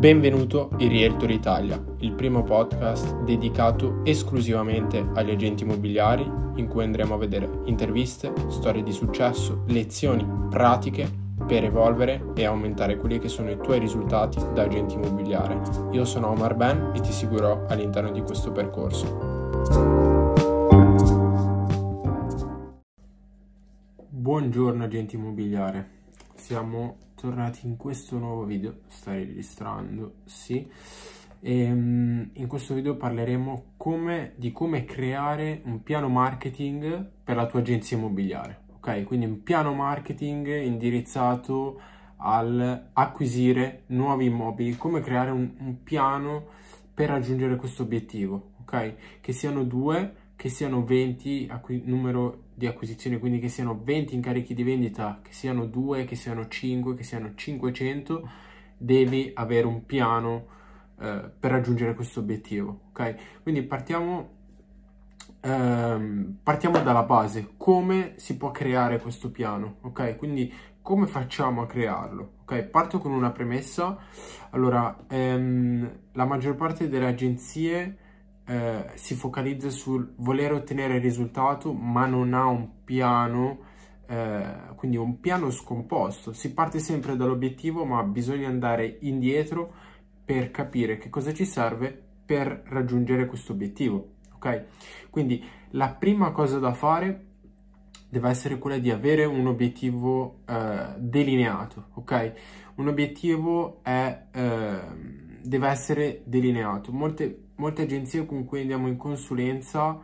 Benvenuto in Realtor Italia, il primo podcast dedicato esclusivamente agli agenti immobiliari in cui andremo a vedere interviste, storie di successo, lezioni pratiche per evolvere e aumentare quelli che sono i tuoi risultati da agente immobiliare. Io sono Omar Ben e ti seguirò all'interno di questo percorso. Buongiorno agente immobiliare, siamo tornati in questo nuovo video, stai registrando, sì, e ehm, in questo video parleremo come, di come creare un piano marketing per la tua agenzia immobiliare, ok? Quindi un piano marketing indirizzato al acquisire nuovi immobili, come creare un, un piano per raggiungere questo obiettivo, ok? Che siano due, che siano 20 numero di acquisizione, quindi che siano 20 incarichi di vendita, che siano 2, che siano 5, che siano 500, devi avere un piano eh, per raggiungere questo obiettivo, ok? Quindi partiamo, ehm, partiamo dalla base, come si può creare questo piano, ok? Quindi come facciamo a crearlo? Ok, parto con una premessa. Allora, ehm, la maggior parte delle agenzie eh, si focalizza sul voler ottenere il risultato ma non ha un piano, eh, quindi un piano scomposto. Si parte sempre dall'obiettivo ma bisogna andare indietro per capire che cosa ci serve per raggiungere questo obiettivo. Ok? Quindi la prima cosa da fare deve essere quella di avere un obiettivo eh, delineato, ok? Un obiettivo è, eh, deve essere delineato. Molte molte agenzie con cui andiamo in consulenza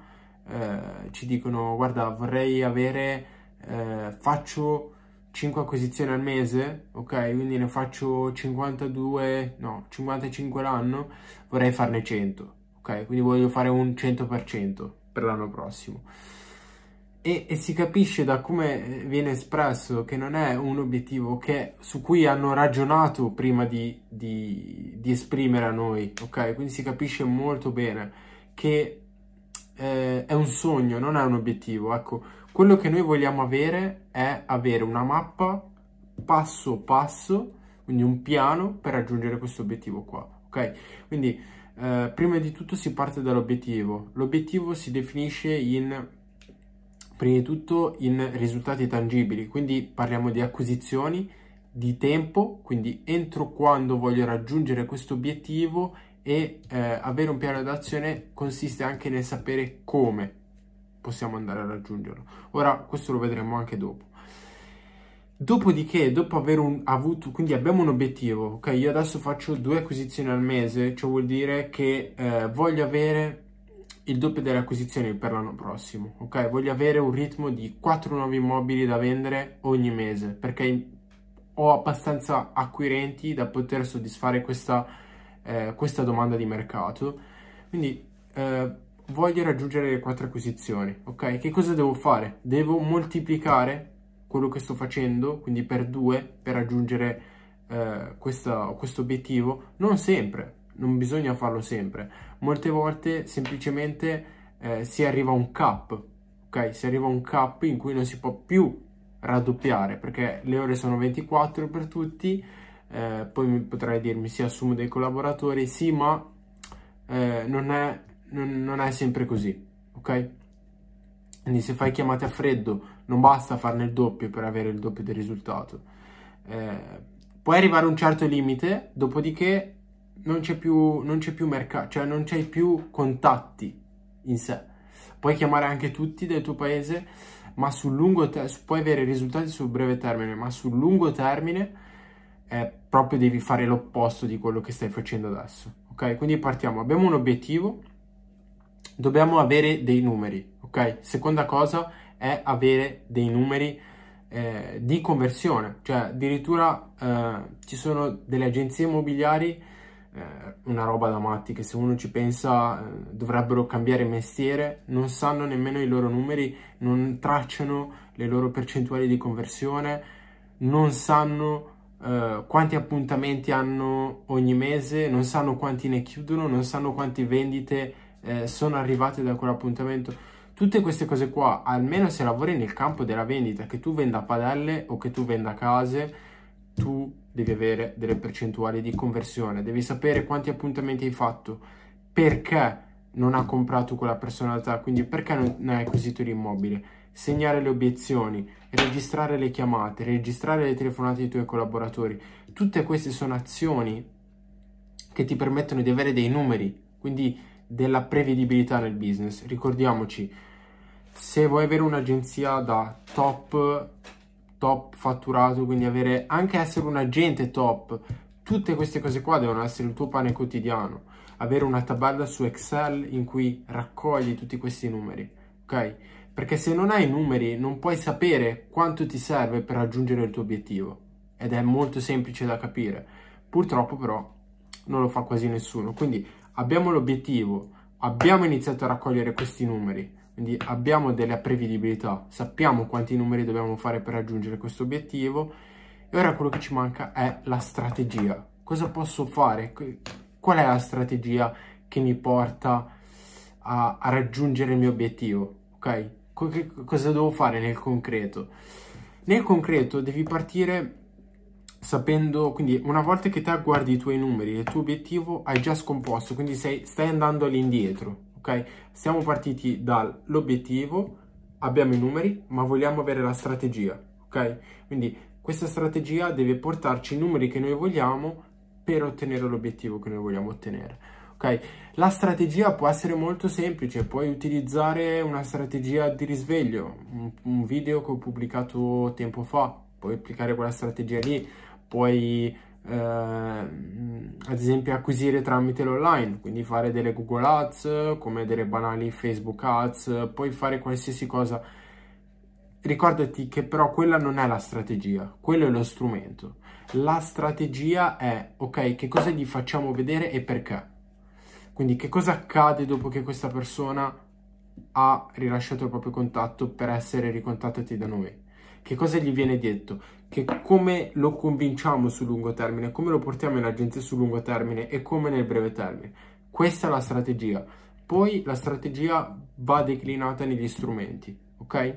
eh, ci dicono guarda vorrei avere, eh, faccio 5 acquisizioni al mese, ok? Quindi ne faccio 52, no, 55 l'anno, vorrei farne 100, ok? Quindi voglio fare un 100% per l'anno prossimo. E, e, si capisce da come viene espresso che non è un obiettivo che, su cui hanno ragionato prima di, di, di, esprimere a noi, ok? Quindi si capisce molto bene che eh, è un sogno, non è un obiettivo. Ecco, quello che noi vogliamo avere è avere una mappa passo passo, quindi un piano per raggiungere questo obiettivo qua, ok? Quindi eh, prima di tutto si parte dall'obiettivo. L'obiettivo si definisce in prima di tutto in risultati tangibili, quindi parliamo di acquisizioni, di tempo, quindi entro quando voglio raggiungere questo obiettivo e eh, avere un piano d'azione consiste anche nel sapere come possiamo andare a raggiungerlo. Ora questo lo vedremo anche dopo. Dopodiché, dopo aver un, avuto, quindi abbiamo un obiettivo, ok? Io adesso faccio due acquisizioni al mese, ciò vuol dire che eh, voglio avere il doppio delle acquisizioni per l'anno prossimo, ok? Voglio avere un ritmo di 4 nuovi immobili da vendere ogni mese perché ho abbastanza acquirenti da poter soddisfare questa, eh, questa domanda di mercato. Quindi eh, voglio raggiungere le 4 acquisizioni, ok? Che cosa devo fare? Devo moltiplicare quello che sto facendo, quindi per 2 per raggiungere eh, questo obiettivo? Non sempre, non bisogna farlo sempre. Molte volte semplicemente eh, si arriva a un cap, ok? Si arriva a un cap in cui non si può più raddoppiare perché le ore sono 24 per tutti. Eh, poi mi potrai dirmi si assumo dei collaboratori, sì, ma eh, non, è, non, non è sempre così, ok? Quindi se fai chiamate a freddo non basta farne il doppio per avere il doppio del risultato. Eh, puoi arrivare a un certo limite, dopodiché non c'è più, non c'è più mercato, cioè non c'hai più contatti in sé. Puoi chiamare anche tutti del tuo paese, ma sul lungo termine, puoi avere risultati sul breve termine, ma sul lungo termine eh, proprio devi fare l'opposto di quello che stai facendo adesso. Ok? Quindi partiamo, abbiamo un obiettivo, dobbiamo avere dei numeri, ok? Seconda cosa è avere dei numeri eh, di conversione, cioè addirittura eh, ci sono delle agenzie immobiliari una roba da matti che se uno ci pensa eh, dovrebbero cambiare mestiere, non sanno nemmeno i loro numeri, non tracciano le loro percentuali di conversione, non sanno eh, quanti appuntamenti hanno ogni mese, non sanno quanti ne chiudono, non sanno quante vendite eh, sono arrivate da quell'appuntamento. Tutte queste cose qua, almeno se lavori nel campo della vendita, che tu venda padelle o che tu venda case, tu devi avere delle percentuali di conversione, devi sapere quanti appuntamenti hai fatto, perché non ha comprato quella personalità, quindi perché non hai acquisito l'immobile, segnare le obiezioni, registrare le chiamate, registrare le telefonate dei tuoi collaboratori. Tutte queste sono azioni che ti permettono di avere dei numeri, quindi della prevedibilità nel business. Ricordiamoci, se vuoi avere un'agenzia da top top fatturato, quindi avere anche essere un agente top, tutte queste cose qua devono essere il tuo pane quotidiano. Avere una tabella su Excel in cui raccogli tutti questi numeri, ok? Perché se non hai numeri non puoi sapere quanto ti serve per raggiungere il tuo obiettivo ed è molto semplice da capire. Purtroppo però non lo fa quasi nessuno. Quindi abbiamo l'obiettivo, abbiamo iniziato a raccogliere questi numeri, quindi abbiamo delle prevedibilità, sappiamo quanti numeri dobbiamo fare per raggiungere questo obiettivo e ora quello che ci manca è la strategia. Cosa posso fare? Qual è la strategia che mi porta a, a raggiungere il mio obiettivo? Ok? cosa devo fare nel concreto? Nel concreto devi partire sapendo, quindi una volta che te guardi i tuoi numeri, il tuo obiettivo hai già scomposto, quindi sei, stai andando all'indietro, ok? Siamo partiti dall'obiettivo, abbiamo i numeri, ma vogliamo avere la strategia, ok? Quindi questa strategia deve portarci i numeri che noi vogliamo per ottenere l'obiettivo che noi vogliamo ottenere. Ok, la strategia può essere molto semplice, puoi utilizzare una strategia di risveglio, un, un video che ho pubblicato tempo fa, puoi applicare quella strategia lì, puoi eh, ad esempio acquisire tramite l'online, quindi fare delle Google Ads, come delle banali Facebook Ads, puoi fare qualsiasi cosa. Ricordati che però quella non è la strategia, quello è lo strumento. La strategia è, ok, che cosa gli facciamo vedere e perché. Quindi che cosa accade dopo che questa persona ha rilasciato il proprio contatto per essere ricontattati da noi? Che cosa gli viene detto? Che come lo convinciamo sul lungo termine, come lo portiamo in agenzia sul lungo termine e come nel breve termine. Questa è la strategia. Poi la strategia va declinata negli strumenti, ok?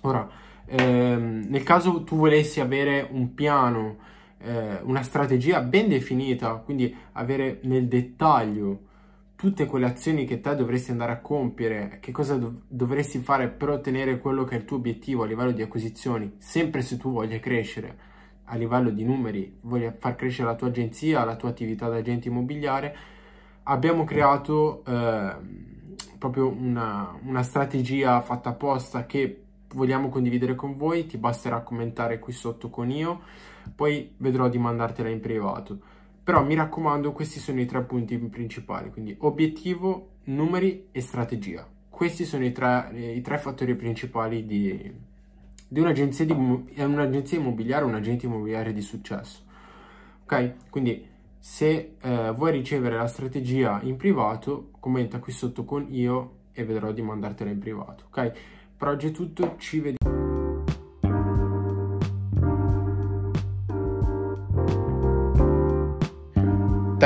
Ora, ehm, nel caso tu volessi avere un piano, eh, una strategia ben definita, quindi avere nel dettaglio tutte quelle azioni che te dovresti andare a compiere, che cosa dov- dovresti fare per ottenere quello che è il tuo obiettivo a livello di acquisizioni, sempre se tu voglia crescere. A livello di numeri, voglia far crescere la tua agenzia, la tua attività da agente immobiliare, abbiamo creato eh, proprio una, una strategia fatta apposta che vogliamo condividere con voi, ti basterà commentare qui sotto con io, poi vedrò di mandartela in privato. Però mi raccomando, questi sono i tre punti principali, quindi obiettivo, numeri e strategia. Questi sono i tre, i tre fattori principali di, di, un'agenzia, di un'agenzia immobiliare, un agente immobiliare di successo. Ok? Quindi se eh, vuoi ricevere la strategia in privato, commenta qui sotto con io e vedrò di mandartela in privato. Ok? Per oggi è tutto, ci vediamo.